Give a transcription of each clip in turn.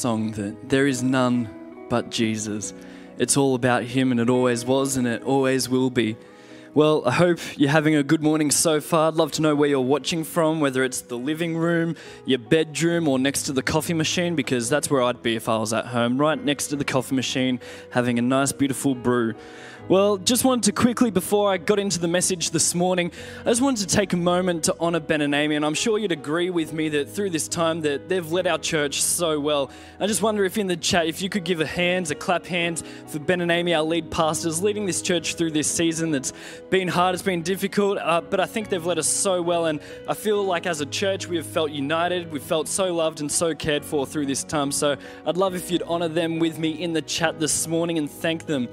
song that there is none but Jesus. It's all about Him, and it always was, and it always will be. Well, I hope you're having a good morning so far. I'd love to know where you're watching from, whether it's the living room, your bedroom, or next to the coffee machine, because that's where I'd be if I was at home, right next to the coffee machine, having a nice, beautiful brew. Well, just wanted to quickly, before I got into the message this morning, I just wanted to take a moment to honor Ben and Amy, and I'm sure you'd agree with me that through this time that they've led our church so well. I just wonder if in the chat, if you could give a hand, a clap hand for Ben and Amy, our lead pastors, leading this church through this season that's been hard, it's been difficult, uh, but I think they've led us so well, and I feel like as a church we have felt united, we've felt so loved and so cared for through this time. So I'd love if you'd honor them with me in the chat this morning and thank them.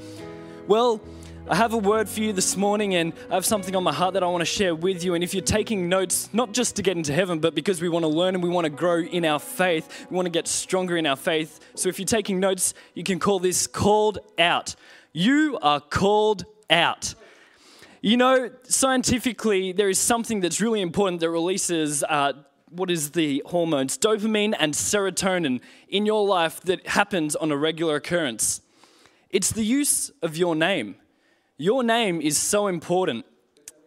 Well, I have a word for you this morning, and I have something on my heart that I want to share with you. And if you're taking notes, not just to get into heaven, but because we want to learn and we want to grow in our faith, we want to get stronger in our faith. So if you're taking notes, you can call this called out. You are called out. You know, scientifically, there is something that's really important that releases. Uh, what is the hormones, dopamine and serotonin in your life that happens on a regular occurrence? It's the use of your name. Your name is so important.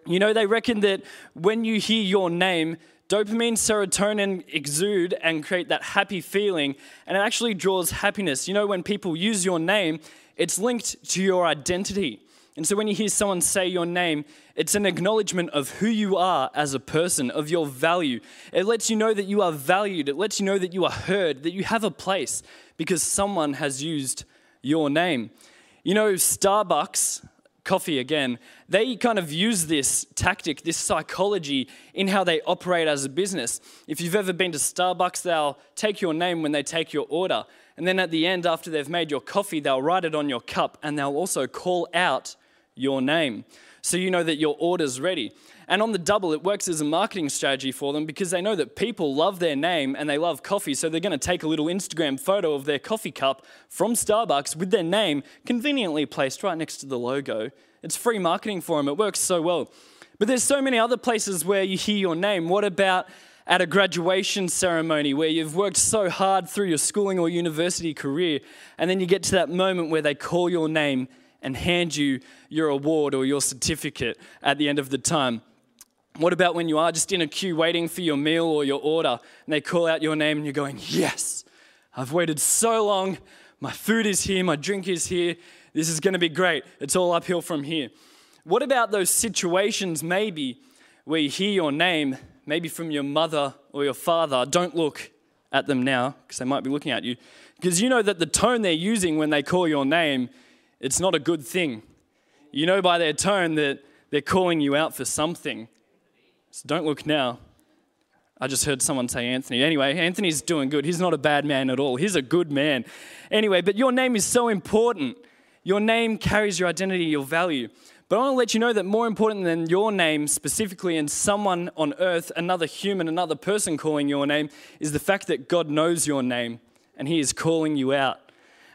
You know, they reckon that when you hear your name, dopamine, serotonin exude and create that happy feeling, and it actually draws happiness. You know, when people use your name, it's linked to your identity. And so when you hear someone say your name, it's an acknowledgement of who you are as a person, of your value. It lets you know that you are valued, it lets you know that you are heard, that you have a place because someone has used your name. You know, Starbucks coffee again, they kind of use this tactic, this psychology in how they operate as a business. If you've ever been to Starbucks, they'll take your name when they take your order. And then at the end, after they've made your coffee, they'll write it on your cup and they'll also call out your name so you know that your order's ready. And on the double, it works as a marketing strategy for them because they know that people love their name and they love coffee. So they're going to take a little Instagram photo of their coffee cup from Starbucks with their name conveniently placed right next to the logo. It's free marketing for them. It works so well. But there's so many other places where you hear your name. What about at a graduation ceremony where you've worked so hard through your schooling or university career, and then you get to that moment where they call your name and hand you your award or your certificate at the end of the time? What about when you are just in a queue waiting for your meal or your order and they call out your name and you're going, Yes, I've waited so long. My food is here, my drink is here. This is going to be great. It's all uphill from here. What about those situations, maybe, where you hear your name, maybe from your mother or your father? Don't look at them now because they might be looking at you. Because you know that the tone they're using when they call your name, it's not a good thing. You know by their tone that they're calling you out for something. So don't look now. I just heard someone say Anthony. Anyway, Anthony's doing good. He's not a bad man at all. He's a good man. Anyway, but your name is so important. Your name carries your identity, your value. But I want to let you know that more important than your name specifically and someone on earth, another human, another person calling your name, is the fact that God knows your name and He is calling you out.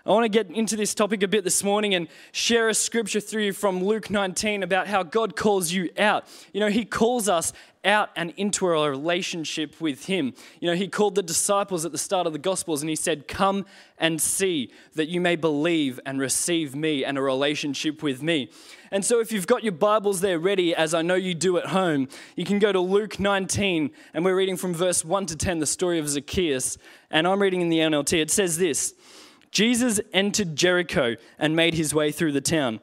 I want to get into this topic a bit this morning and share a scripture through you from Luke 19 about how God calls you out. You know, He calls us out and into a relationship with Him. You know, He called the disciples at the start of the Gospels and He said, Come and see that you may believe and receive me and a relationship with me. And so, if you've got your Bibles there ready, as I know you do at home, you can go to Luke 19 and we're reading from verse 1 to 10 the story of Zacchaeus. And I'm reading in the NLT. It says this. Jesus entered Jericho and made his way through the town.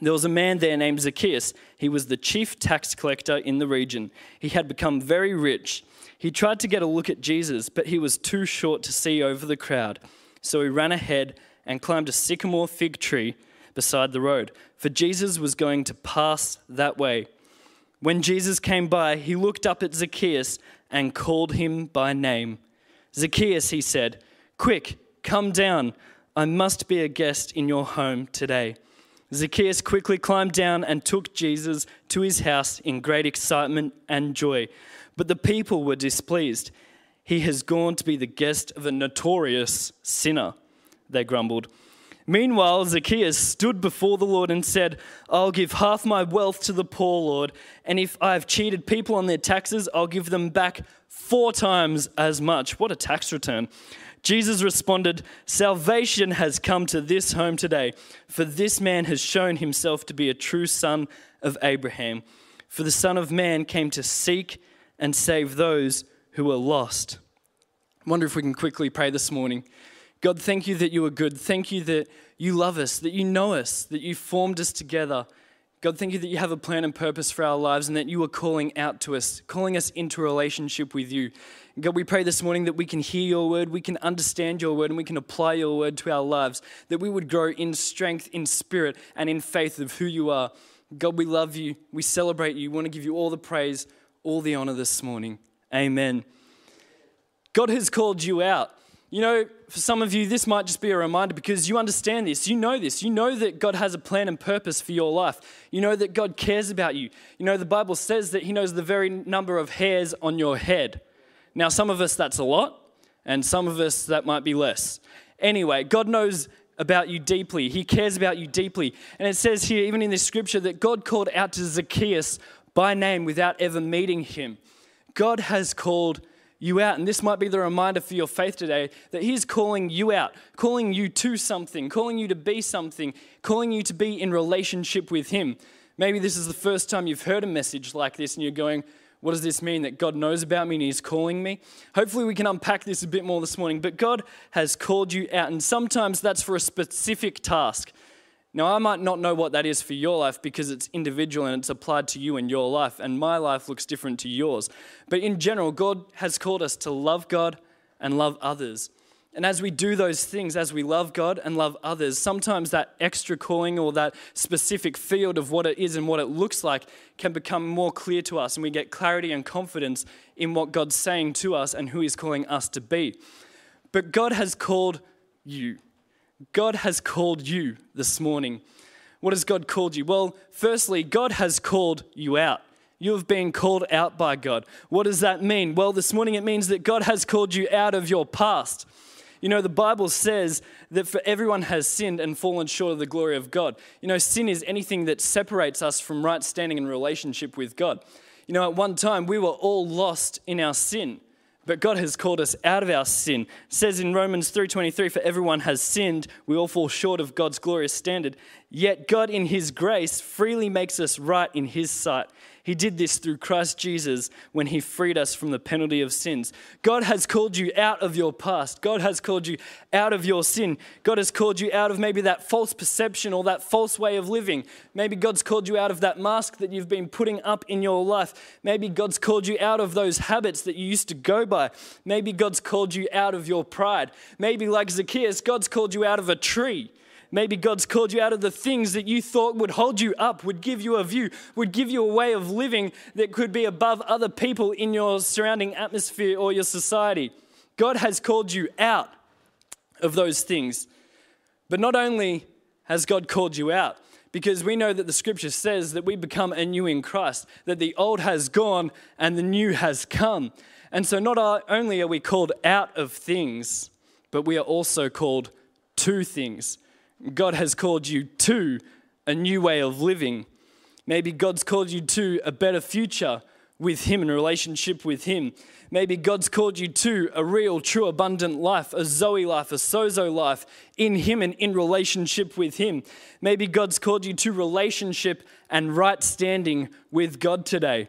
There was a man there named Zacchaeus. He was the chief tax collector in the region. He had become very rich. He tried to get a look at Jesus, but he was too short to see over the crowd. So he ran ahead and climbed a sycamore fig tree beside the road, for Jesus was going to pass that way. When Jesus came by, he looked up at Zacchaeus and called him by name. Zacchaeus, he said, Quick, Come down. I must be a guest in your home today. Zacchaeus quickly climbed down and took Jesus to his house in great excitement and joy. But the people were displeased. He has gone to be the guest of a notorious sinner, they grumbled. Meanwhile, Zacchaeus stood before the Lord and said, I'll give half my wealth to the poor, Lord, and if I've cheated people on their taxes, I'll give them back four times as much. What a tax return. Jesus responded, Salvation has come to this home today, for this man has shown himself to be a true son of Abraham. For the Son of Man came to seek and save those who were lost. I wonder if we can quickly pray this morning. God, thank you that you are good. Thank you that you love us, that you know us, that you formed us together. God, thank you that you have a plan and purpose for our lives and that you are calling out to us, calling us into relationship with you. God, we pray this morning that we can hear your word, we can understand your word, and we can apply your word to our lives, that we would grow in strength, in spirit, and in faith of who you are. God, we love you. We celebrate you. We want to give you all the praise, all the honor this morning. Amen. God has called you out. You know, for some of you, this might just be a reminder because you understand this. You know this. You know that God has a plan and purpose for your life. You know that God cares about you. You know, the Bible says that He knows the very number of hairs on your head. Now, some of us, that's a lot, and some of us, that might be less. Anyway, God knows about you deeply. He cares about you deeply. And it says here, even in this scripture, that God called out to Zacchaeus by name without ever meeting him. God has called you out. And this might be the reminder for your faith today that He's calling you out, calling you to something, calling you to be something, calling you to be in relationship with Him. Maybe this is the first time you've heard a message like this and you're going, what does this mean? That God knows about me and He's calling me? Hopefully, we can unpack this a bit more this morning. But God has called you out, and sometimes that's for a specific task. Now, I might not know what that is for your life because it's individual and it's applied to you and your life, and my life looks different to yours. But in general, God has called us to love God and love others. And as we do those things, as we love God and love others, sometimes that extra calling or that specific field of what it is and what it looks like can become more clear to us, and we get clarity and confidence in what God's saying to us and who He's calling us to be. But God has called you. God has called you this morning. What has God called you? Well, firstly, God has called you out. You have been called out by God. What does that mean? Well, this morning it means that God has called you out of your past. You know, the Bible says that for everyone has sinned and fallen short of the glory of God. You know, sin is anything that separates us from right standing in relationship with God. You know, at one time we were all lost in our sin but God has called us out of our sin. It says in Romans 3:23 for everyone has sinned, we all fall short of God's glorious standard. Yet God in his grace freely makes us right in his sight. He did this through Christ Jesus when He freed us from the penalty of sins. God has called you out of your past. God has called you out of your sin. God has called you out of maybe that false perception or that false way of living. Maybe God's called you out of that mask that you've been putting up in your life. Maybe God's called you out of those habits that you used to go by. Maybe God's called you out of your pride. Maybe, like Zacchaeus, God's called you out of a tree. Maybe God's called you out of the things that you thought would hold you up, would give you a view, would give you a way of living that could be above other people in your surrounding atmosphere or your society. God has called you out of those things. But not only has God called you out, because we know that the scripture says that we become anew in Christ, that the old has gone and the new has come. And so not only are we called out of things, but we are also called to things. God has called you to a new way of living. Maybe God's called you to a better future with Him, and a relationship with Him. Maybe God's called you to a real, true, abundant life, a Zoe life, a sozo life in Him and in relationship with Him. Maybe God's called you to relationship and right standing with God today.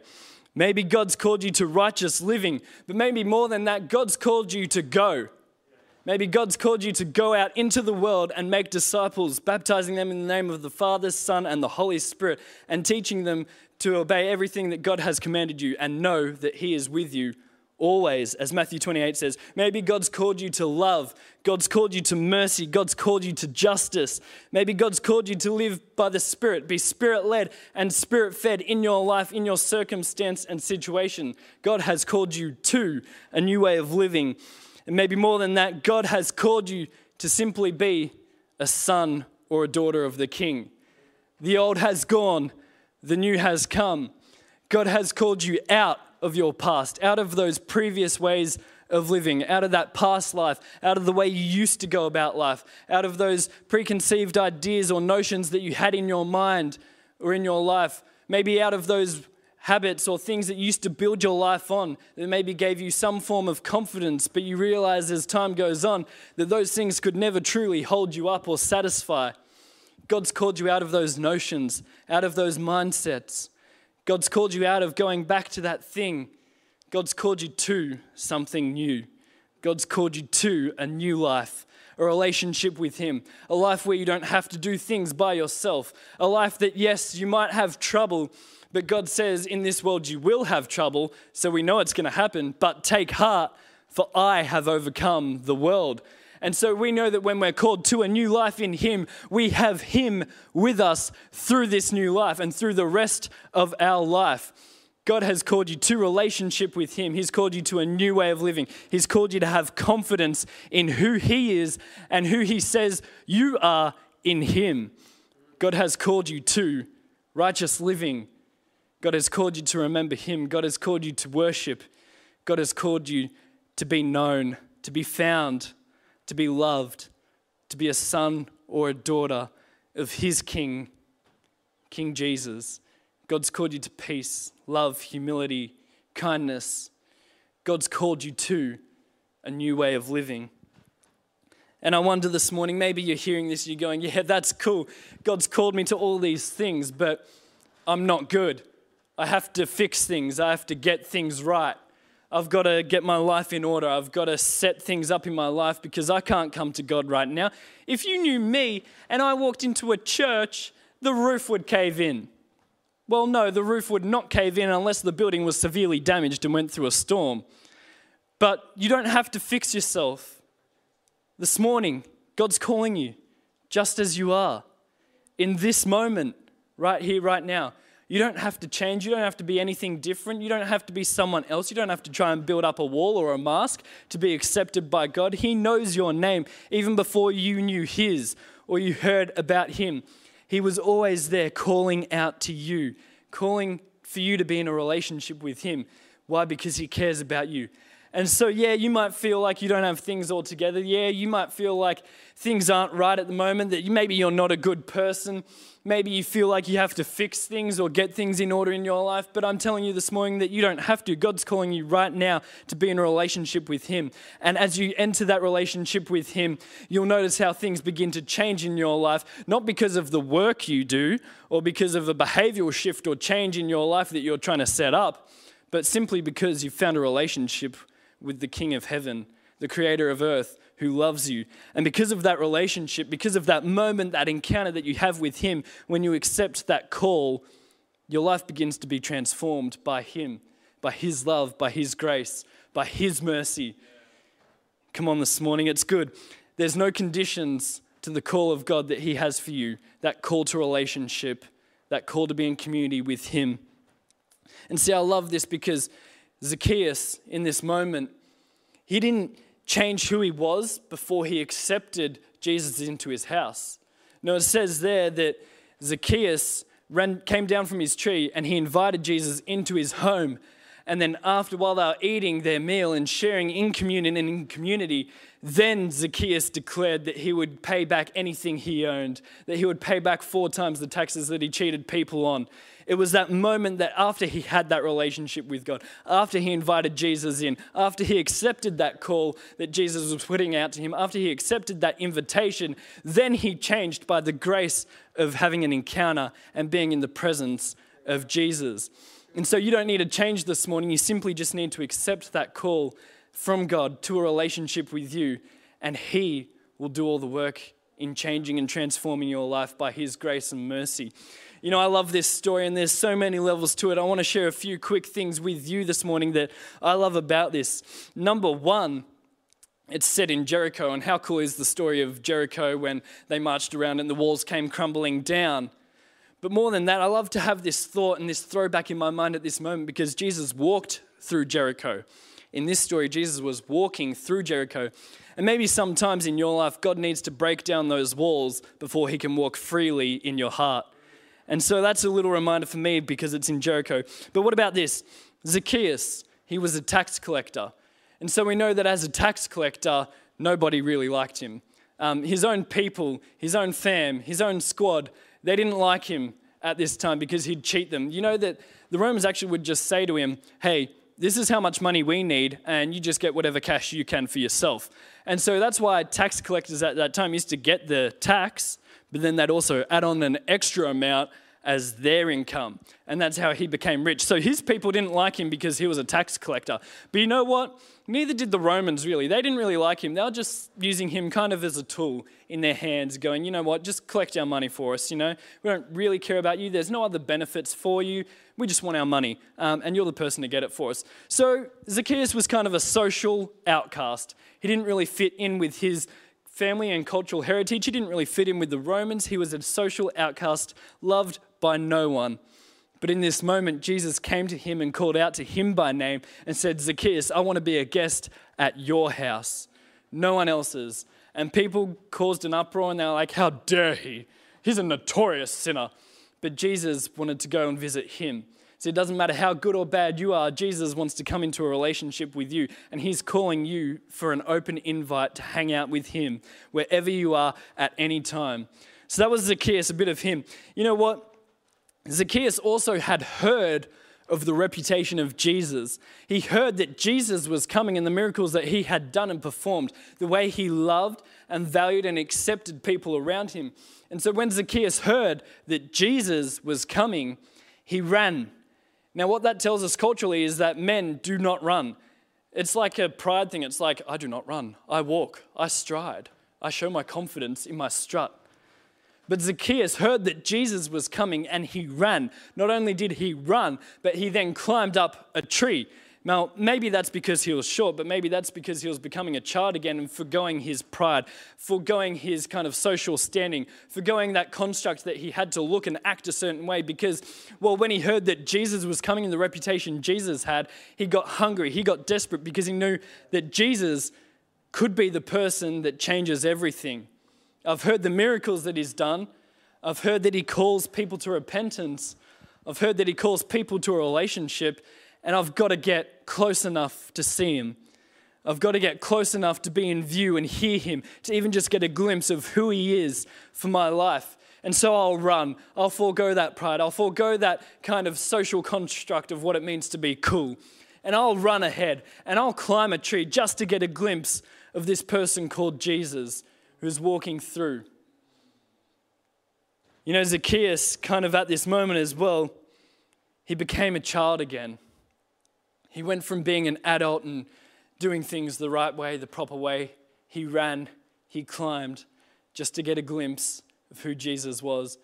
Maybe God's called you to righteous living, but maybe more than that, God's called you to go. Maybe God's called you to go out into the world and make disciples, baptizing them in the name of the Father, Son, and the Holy Spirit, and teaching them to obey everything that God has commanded you and know that He is with you always. As Matthew 28 says, maybe God's called you to love, God's called you to mercy, God's called you to justice. Maybe God's called you to live by the Spirit, be Spirit led and Spirit fed in your life, in your circumstance and situation. God has called you to a new way of living. And maybe more than that, God has called you to simply be a son or a daughter of the King. The old has gone, the new has come. God has called you out of your past, out of those previous ways of living, out of that past life, out of the way you used to go about life, out of those preconceived ideas or notions that you had in your mind or in your life, maybe out of those habits or things that used to build your life on that maybe gave you some form of confidence, but you realize as time goes on that those things could never truly hold you up or satisfy. God's called you out of those notions, out of those mindsets. God's called you out of going back to that thing God's called you to something new. God's called you to a new life, a relationship with Him, a life where you don't have to do things by yourself, a life that, yes, you might have trouble, but God says in this world you will have trouble, so we know it's going to happen, but take heart, for I have overcome the world. And so we know that when we're called to a new life in Him, we have Him with us through this new life and through the rest of our life. God has called you to relationship with Him. He's called you to a new way of living. He's called you to have confidence in who He is and who He says you are in Him. God has called you to righteous living. God has called you to remember Him. God has called you to worship. God has called you to be known, to be found, to be loved, to be a son or a daughter of His King, King Jesus. God's called you to peace, love, humility, kindness. God's called you to a new way of living. And I wonder this morning, maybe you're hearing this, you're going, yeah, that's cool. God's called me to all these things, but I'm not good. I have to fix things, I have to get things right. I've got to get my life in order. I've got to set things up in my life because I can't come to God right now. If you knew me and I walked into a church, the roof would cave in. Well, no, the roof would not cave in unless the building was severely damaged and went through a storm. But you don't have to fix yourself. This morning, God's calling you just as you are in this moment, right here, right now. You don't have to change. You don't have to be anything different. You don't have to be someone else. You don't have to try and build up a wall or a mask to be accepted by God. He knows your name even before you knew His or you heard about Him. He was always there calling out to you, calling for you to be in a relationship with Him. Why? Because He cares about you. And so, yeah, you might feel like you don't have things all together. Yeah, you might feel like things aren't right at the moment, that maybe you're not a good person. Maybe you feel like you have to fix things or get things in order in your life, but I'm telling you this morning that you don't have to. God's calling you right now to be in a relationship with Him. And as you enter that relationship with Him, you'll notice how things begin to change in your life, not because of the work you do or because of a behavioral shift or change in your life that you're trying to set up, but simply because you've found a relationship with the King of heaven, the creator of earth, who loves you. And because of that relationship, because of that moment, that encounter that you have with Him, when you accept that call, your life begins to be transformed by Him, by His love, by His grace, by His mercy. Come on, this morning, it's good. There's no conditions to the call of God that He has for you that call to relationship, that call to be in community with Him. And see, I love this because Zacchaeus, in this moment, he didn't change who he was before he accepted Jesus into his house. No, it says there that Zacchaeus ran, came down from his tree and he invited Jesus into his home. And then, after while they were eating their meal and sharing in communion and in community, then Zacchaeus declared that he would pay back anything he owned, that he would pay back four times the taxes that he cheated people on, it was that moment that after he had that relationship with God, after he invited Jesus in, after he accepted that call that Jesus was putting out to him, after he accepted that invitation, then he changed by the grace of having an encounter and being in the presence of Jesus. And so you don't need to change this morning, you simply just need to accept that call from God to a relationship with you, and He will do all the work in changing and transforming your life by His grace and mercy. You know, I love this story, and there's so many levels to it. I want to share a few quick things with you this morning that I love about this. Number one, it's set in Jericho, and how cool is the story of Jericho when they marched around and the walls came crumbling down? But more than that, I love to have this thought and this throwback in my mind at this moment because Jesus walked through Jericho. In this story, Jesus was walking through Jericho. And maybe sometimes in your life, God needs to break down those walls before he can walk freely in your heart. And so that's a little reminder for me because it's in Jericho. But what about this? Zacchaeus, he was a tax collector. And so we know that as a tax collector, nobody really liked him. Um, his own people, his own fam, his own squad, they didn't like him at this time because he'd cheat them. You know that the Romans actually would just say to him, Hey, this is how much money we need, and you just get whatever cash you can for yourself. And so that's why tax collectors at that time used to get the tax, but then they'd also add on an extra amount as their income. And that's how he became rich. So his people didn't like him because he was a tax collector. But you know what? Neither did the Romans really. They didn't really like him. They were just using him kind of as a tool in their hands, going, you know what, just collect our money for us, you know? We don't really care about you. There's no other benefits for you. We just want our money. Um, and you're the person to get it for us. So Zacchaeus was kind of a social outcast. He didn't really fit in with his family and cultural heritage. He didn't really fit in with the Romans. He was a social outcast, loved by no one. But in this moment, Jesus came to him and called out to him by name and said, Zacchaeus, I want to be a guest at your house, no one else's. And people caused an uproar and they were like, How dare he? He's a notorious sinner. But Jesus wanted to go and visit him. So it doesn't matter how good or bad you are, Jesus wants to come into a relationship with you. And he's calling you for an open invite to hang out with him wherever you are at any time. So that was Zacchaeus, a bit of him. You know what? Zacchaeus also had heard of the reputation of Jesus. He heard that Jesus was coming and the miracles that he had done and performed, the way he loved and valued and accepted people around him. And so when Zacchaeus heard that Jesus was coming, he ran now, what that tells us culturally is that men do not run. It's like a pride thing. It's like, I do not run. I walk. I stride. I show my confidence in my strut. But Zacchaeus heard that Jesus was coming and he ran. Not only did he run, but he then climbed up a tree. Now, maybe that's because he was short, but maybe that's because he was becoming a child again and foregoing his pride, foregoing his kind of social standing, foregoing that construct that he had to look and act a certain way. Because, well, when he heard that Jesus was coming and the reputation Jesus had, he got hungry, he got desperate because he knew that Jesus could be the person that changes everything. I've heard the miracles that he's done, I've heard that he calls people to repentance, I've heard that he calls people to a relationship and I've got to get close enough to see him. I've got to get close enough to be in view and hear him, to even just get a glimpse of who he is for my life. And so I'll run. I'll forego that pride. I'll forego that kind of social construct of what it means to be cool. And I'll run ahead and I'll climb a tree just to get a glimpse of this person called Jesus who's walking through. You know, Zacchaeus, kind of at this moment as well, he became a child again. He went from being an adult and doing things the right way, the proper way. He ran, he climbed just to get a glimpse of who Jesus was.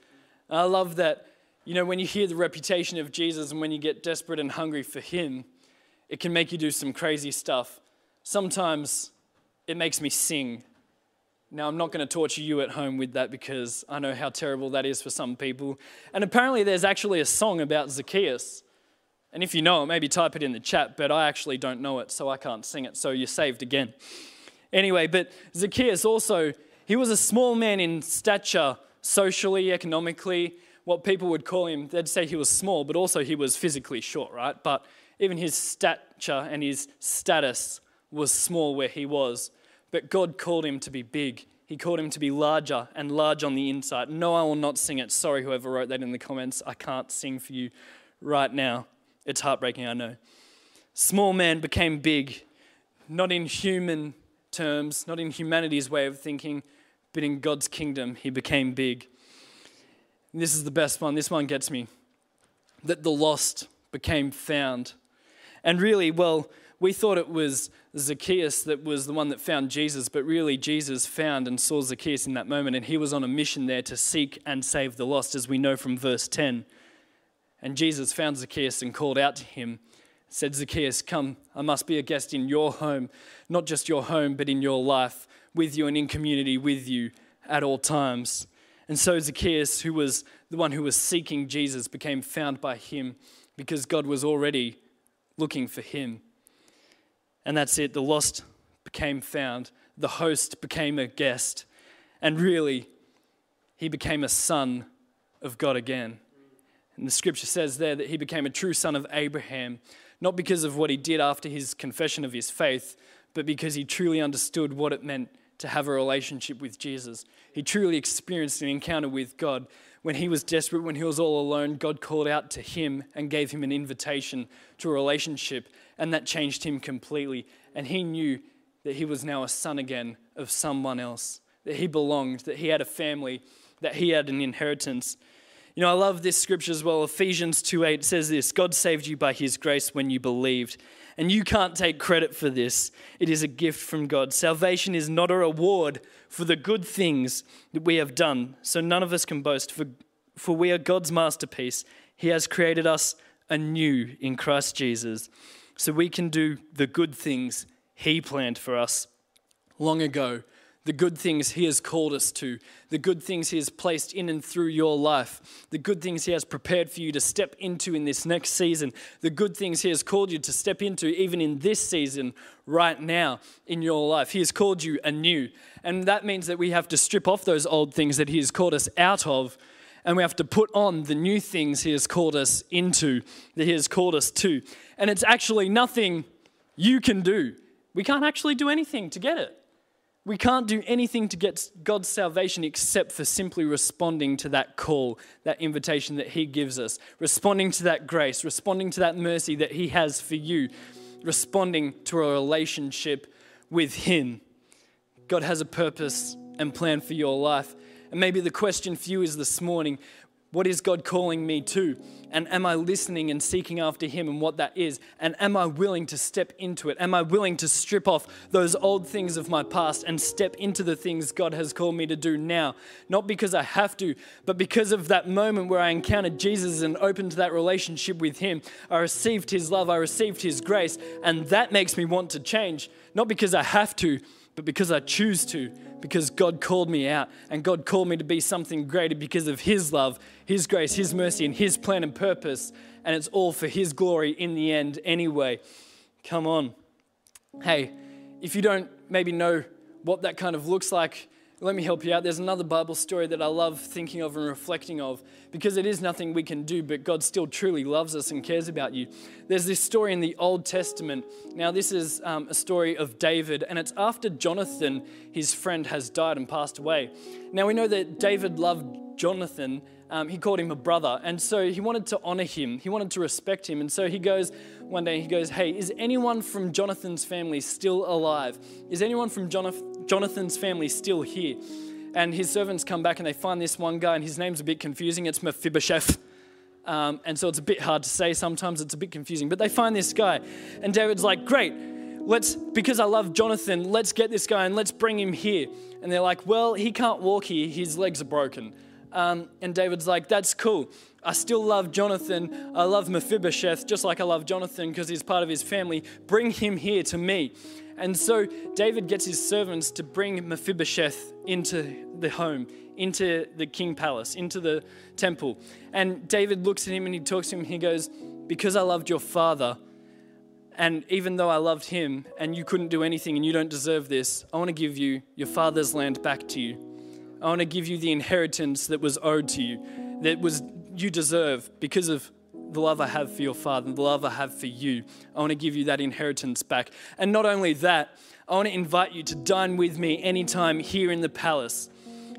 And I love that, you know, when you hear the reputation of Jesus and when you get desperate and hungry for him, it can make you do some crazy stuff. Sometimes it makes me sing. Now, I'm not going to torture you at home with that because I know how terrible that is for some people. And apparently, there's actually a song about Zacchaeus. And if you know it, maybe type it in the chat, but I actually don't know it, so I can't sing it, so you're saved again. Anyway, but Zacchaeus also, he was a small man in stature, socially, economically, what people would call him, they'd say he was small, but also he was physically short, right? But even his stature and his status was small where he was. But God called him to be big. He called him to be larger and large on the inside. No, I will not sing it. Sorry, whoever wrote that in the comments. I can't sing for you right now. It's heartbreaking, I know. Small man became big, not in human terms, not in humanity's way of thinking, but in God's kingdom, he became big. And this is the best one. This one gets me. That the lost became found. And really, well, we thought it was Zacchaeus that was the one that found Jesus, but really, Jesus found and saw Zacchaeus in that moment, and he was on a mission there to seek and save the lost, as we know from verse 10. And Jesus found Zacchaeus and called out to him, said, Zacchaeus, come, I must be a guest in your home, not just your home, but in your life, with you and in community with you at all times. And so Zacchaeus, who was the one who was seeking Jesus, became found by him because God was already looking for him. And that's it. The lost became found, the host became a guest, and really, he became a son of God again. And the scripture says there that he became a true son of Abraham, not because of what he did after his confession of his faith, but because he truly understood what it meant to have a relationship with Jesus. He truly experienced an encounter with God. When he was desperate, when he was all alone, God called out to him and gave him an invitation to a relationship, and that changed him completely. And he knew that he was now a son again of someone else, that he belonged, that he had a family, that he had an inheritance. You know, I love this scripture as well. Ephesians 2 8 says this God saved you by his grace when you believed. And you can't take credit for this. It is a gift from God. Salvation is not a reward for the good things that we have done. So none of us can boast, for, for we are God's masterpiece. He has created us anew in Christ Jesus. So we can do the good things He planned for us long ago the good things He has called us to, the good things He has placed in and through your life, the good things He has prepared for you to step into in this next season, the good things He has called you to step into even in this season right now in your life. He has called you anew. And that means that we have to strip off those old things that He has called us out of. And we have to put on the new things He has called us into, that He has called us to. And it's actually nothing you can do. We can't actually do anything to get it. We can't do anything to get God's salvation except for simply responding to that call, that invitation that He gives us, responding to that grace, responding to that mercy that He has for you, responding to a relationship with Him. God has a purpose and plan for your life. And maybe the question for you is this morning what is God calling me to? And am I listening and seeking after Him and what that is? And am I willing to step into it? Am I willing to strip off those old things of my past and step into the things God has called me to do now? Not because I have to, but because of that moment where I encountered Jesus and opened that relationship with Him. I received His love, I received His grace, and that makes me want to change. Not because I have to, but because I choose to, because God called me out and God called me to be something greater because of His love, His grace, His mercy, and His plan and purpose. And it's all for His glory in the end, anyway. Come on. Hey, if you don't maybe know what that kind of looks like, let me help you out. There's another Bible story that I love thinking of and reflecting of because it is nothing we can do, but God still truly loves us and cares about you. There's this story in the Old Testament. Now, this is um, a story of David, and it's after Jonathan, his friend, has died and passed away. Now, we know that David loved Jonathan. Um, he called him a brother, and so he wanted to honor him. He wanted to respect him, and so he goes one day. He goes, "Hey, is anyone from Jonathan's family still alive? Is anyone from Jonathan's family's still here?" And his servants come back and they find this one guy, and his name's a bit confusing. It's Mephibosheth. Um, and so it's a bit hard to say sometimes, it's a bit confusing. But they find this guy, and David's like, Great, let's, because I love Jonathan, let's get this guy and let's bring him here. And they're like, Well, he can't walk here, his legs are broken. Um, and David's like, That's cool. I still love Jonathan. I love Mephibosheth, just like I love Jonathan because he's part of his family. Bring him here to me. And so David gets his servants to bring Mephibosheth into the home, into the king palace, into the temple. And David looks at him and he talks to him. He goes, Because I loved your father, and even though I loved him and you couldn't do anything and you don't deserve this, I want to give you your father's land back to you. I want to give you the inheritance that was owed to you, that was you deserve because of the love I have for your father, and the love I have for you. I want to give you that inheritance back. And not only that, I want to invite you to dine with me anytime here in the palace.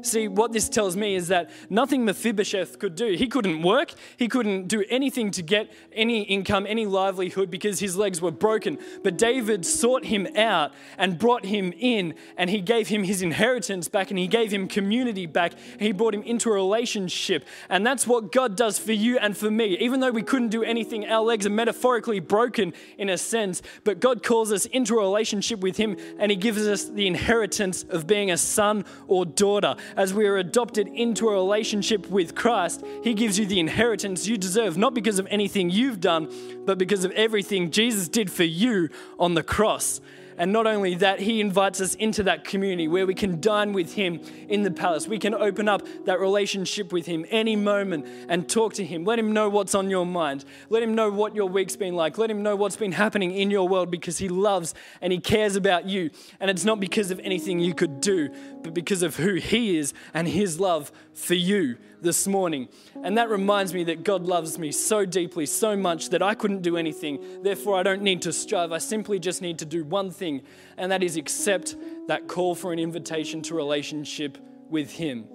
See, what this tells me is that nothing Mephibosheth could do. He couldn't work, he couldn't do anything to get any income, any livelihood because his legs were broken. But David sought him out and brought him in, and he gave him his inheritance back, and he gave him community back, he brought him into a relationship. And that's what God does for you and for me. Even though we couldn't do anything, our legs are metaphorically broken in a sense, but God calls us into a relationship with him, and he gives us the inheritance of being a son or daughter as we are adopted into a relationship with Christ, He gives you the inheritance you deserve, not because of anything you've done, but because of everything Jesus did for you on the cross. And not only that, He invites us into that community where we can dine with Him in the palace. We can open up that relationship with Him any moment and talk to Him. Let Him know what's on your mind. Let Him know what your week's been like. Let Him know what's been happening in your world because He loves and He cares about you. And it's not because of anything you could do, but because of who He is and His love for you this morning. And that reminds me that God loves me so deeply, so much that I couldn't do anything. Therefore, I don't need to strive. I simply just need to do one thing, and that is accept that call for an invitation to relationship with Him.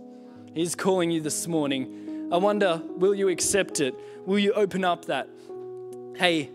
He's calling you this morning. I wonder, will you accept it? Will you open up that? Hey,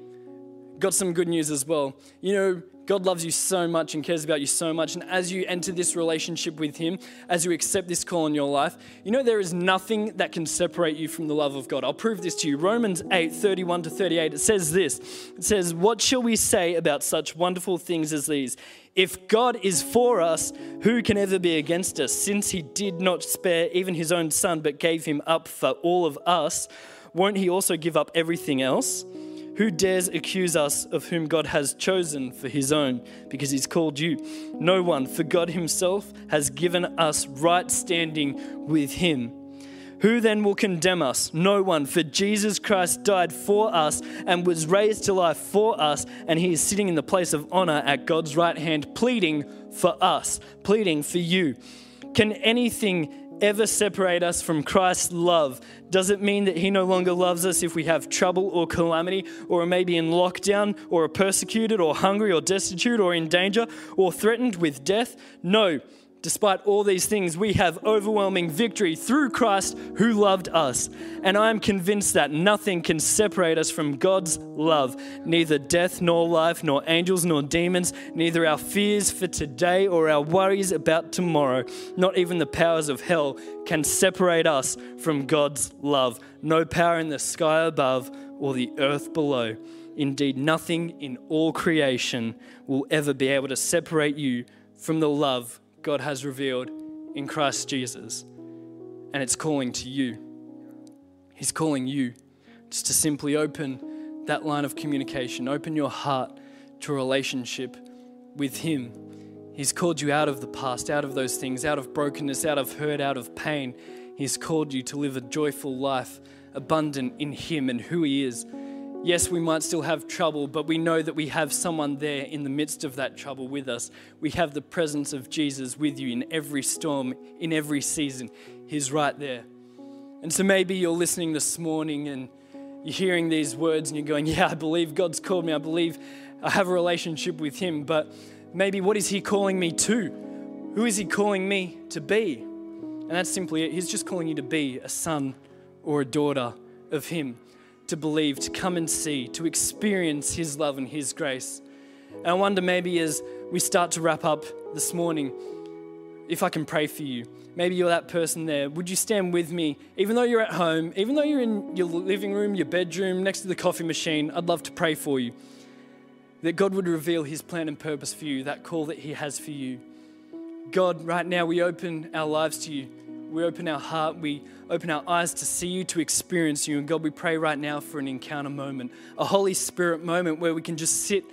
got some good news as well. You know, God loves you so much and cares about you so much. And as you enter this relationship with Him, as you accept this call in your life, you know there is nothing that can separate you from the love of God. I'll prove this to you. Romans 8 31 to 38, it says this It says, What shall we say about such wonderful things as these? If God is for us, who can ever be against us? Since He did not spare even His own Son, but gave Him up for all of us, won't He also give up everything else? Who dares accuse us of whom God has chosen for his own, because he's called you? No one, for God himself has given us right standing with him. Who then will condemn us? No one, for Jesus Christ died for us and was raised to life for us, and he is sitting in the place of honor at God's right hand, pleading for us, pleading for you. Can anything ever separate us from Christ's love? Does it mean that He no longer loves us if we have trouble or calamity, or maybe in lockdown, or are persecuted, or hungry, or destitute, or in danger, or threatened with death? No. Despite all these things, we have overwhelming victory through Christ who loved us. And I am convinced that nothing can separate us from God's love. Neither death nor life, nor angels nor demons, neither our fears for today or our worries about tomorrow, not even the powers of hell can separate us from God's love. No power in the sky above or the earth below. Indeed, nothing in all creation will ever be able to separate you from the love God has revealed in Christ Jesus. And it's calling to you. He's calling you just to simply open that line of communication, open your heart to a relationship with Him. He's called you out of the past, out of those things, out of brokenness, out of hurt, out of pain. He's called you to live a joyful life, abundant in Him and who He is. Yes, we might still have trouble, but we know that we have someone there in the midst of that trouble with us. We have the presence of Jesus with you in every storm, in every season. He's right there. And so maybe you're listening this morning and you're hearing these words and you're going, Yeah, I believe God's called me. I believe I have a relationship with Him. But maybe what is He calling me to? Who is He calling me to be? And that's simply it. He's just calling you to be a son or a daughter of Him to believe, to come and see, to experience His love and His grace. And I wonder maybe as we start to wrap up this morning, if I can pray for you. Maybe you're that person there. Would you stand with me? Even though you're at home, even though you're in your living room, your bedroom, next to the coffee machine, I'd love to pray for you. That God would reveal His plan and purpose for you, that call that He has for you. God, right now we open our lives to you. We open our heart, we open our eyes to see you, to experience you. And God, we pray right now for an encounter moment, a Holy Spirit moment where we can just sit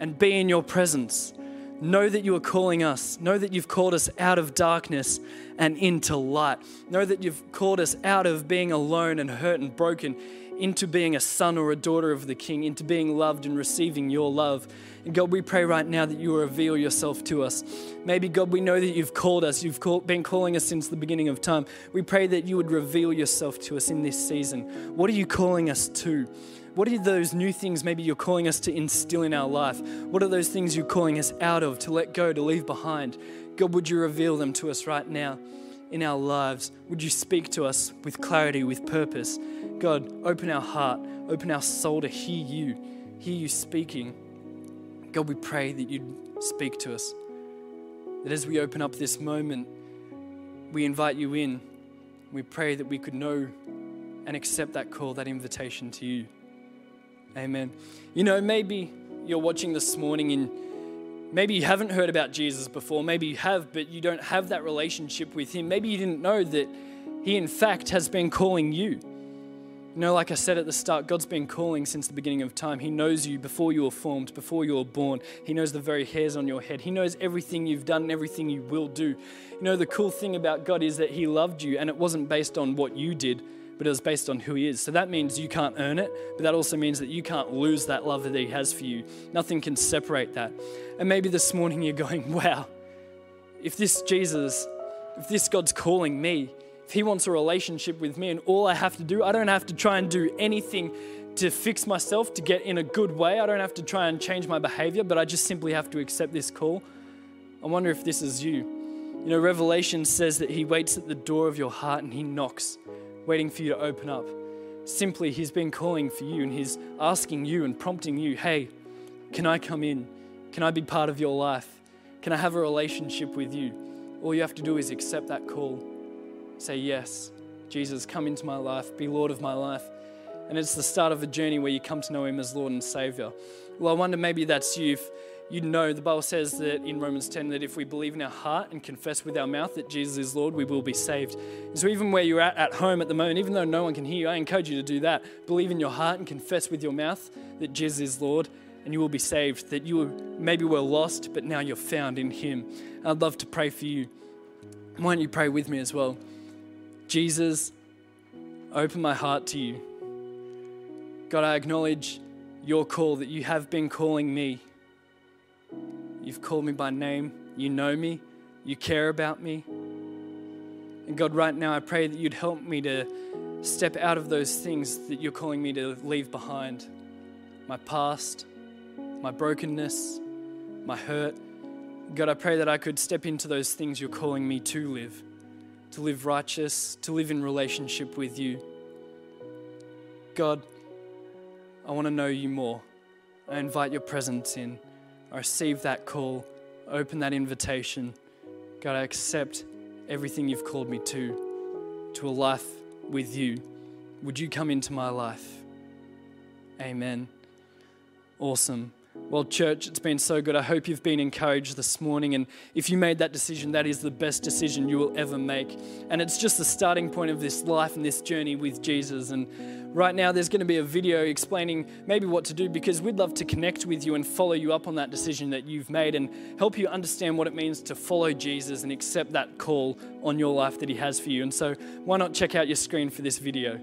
and be in your presence. Know that you are calling us. Know that you've called us out of darkness and into light. Know that you've called us out of being alone and hurt and broken into being a son or a daughter of the King, into being loved and receiving your love. And God, we pray right now that you reveal yourself to us. Maybe, God, we know that you've called us. You've call, been calling us since the beginning of time. We pray that you would reveal yourself to us in this season. What are you calling us to? What are those new things maybe you're calling us to instill in our life? What are those things you're calling us out of, to let go, to leave behind? God, would you reveal them to us right now in our lives? Would you speak to us with clarity, with purpose? God, open our heart, open our soul to hear you, hear you speaking. God, we pray that you'd speak to us. That as we open up this moment, we invite you in. We pray that we could know and accept that call, that invitation to you. Amen. You know, maybe you're watching this morning and maybe you haven't heard about Jesus before. Maybe you have, but you don't have that relationship with Him. Maybe you didn't know that He, in fact, has been calling you. You know, like I said at the start, God's been calling since the beginning of time. He knows you before you were formed, before you were born. He knows the very hairs on your head. He knows everything you've done and everything you will do. You know, the cool thing about God is that He loved you, and it wasn't based on what you did, but it was based on who He is. So that means you can't earn it, but that also means that you can't lose that love that He has for you. Nothing can separate that. And maybe this morning you're going, wow, if this Jesus, if this God's calling me, if He wants a relationship with me and all I have to do, I don't have to try and do anything to fix myself to get in a good way. I don't have to try and change my behavior, but I just simply have to accept this call. I wonder if this is you. You know, Revelation says that He waits at the door of your heart and He knocks, waiting for you to open up. Simply, He's been calling for you and He's asking you and prompting you hey, can I come in? Can I be part of your life? Can I have a relationship with you? All you have to do is accept that call. Say, Yes, Jesus, come into my life, be Lord of my life. And it's the start of a journey where you come to know Him as Lord and Savior. Well, I wonder maybe that's you. If you know, the Bible says that in Romans 10 that if we believe in our heart and confess with our mouth that Jesus is Lord, we will be saved. So even where you're at at home at the moment, even though no one can hear you, I encourage you to do that. Believe in your heart and confess with your mouth that Jesus is Lord and you will be saved, that you maybe were lost, but now you're found in Him. I'd love to pray for you. Why don't you pray with me as well? Jesus, open my heart to you. God, I acknowledge your call that you have been calling me. You've called me by name. You know me. You care about me. And God, right now, I pray that you'd help me to step out of those things that you're calling me to leave behind my past, my brokenness, my hurt. God, I pray that I could step into those things you're calling me to live, to live righteous, to live in relationship with you. God, I want to know you more. I invite your presence in. I receive that call, open that invitation. God, I accept everything you've called me to, to a life with you. Would you come into my life? Amen. Awesome. Well, church, it's been so good. I hope you've been encouraged this morning. And if you made that decision, that is the best decision you will ever make. And it's just the starting point of this life and this journey with Jesus. And right now, there's going to be a video explaining maybe what to do because we'd love to connect with you and follow you up on that decision that you've made and help you understand what it means to follow Jesus and accept that call on your life that He has for you. And so, why not check out your screen for this video?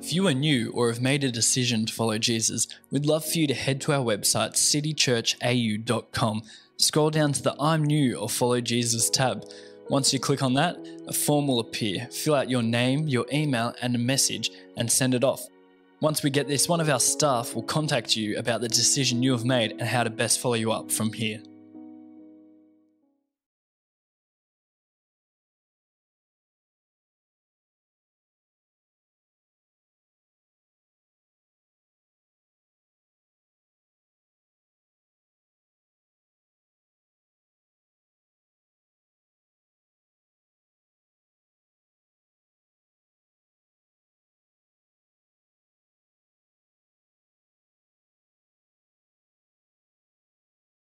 If you are new or have made a decision to follow Jesus, we'd love for you to head to our website, citychurchau.com. Scroll down to the I'm New or Follow Jesus tab. Once you click on that, a form will appear. Fill out your name, your email, and a message and send it off. Once we get this, one of our staff will contact you about the decision you have made and how to best follow you up from here.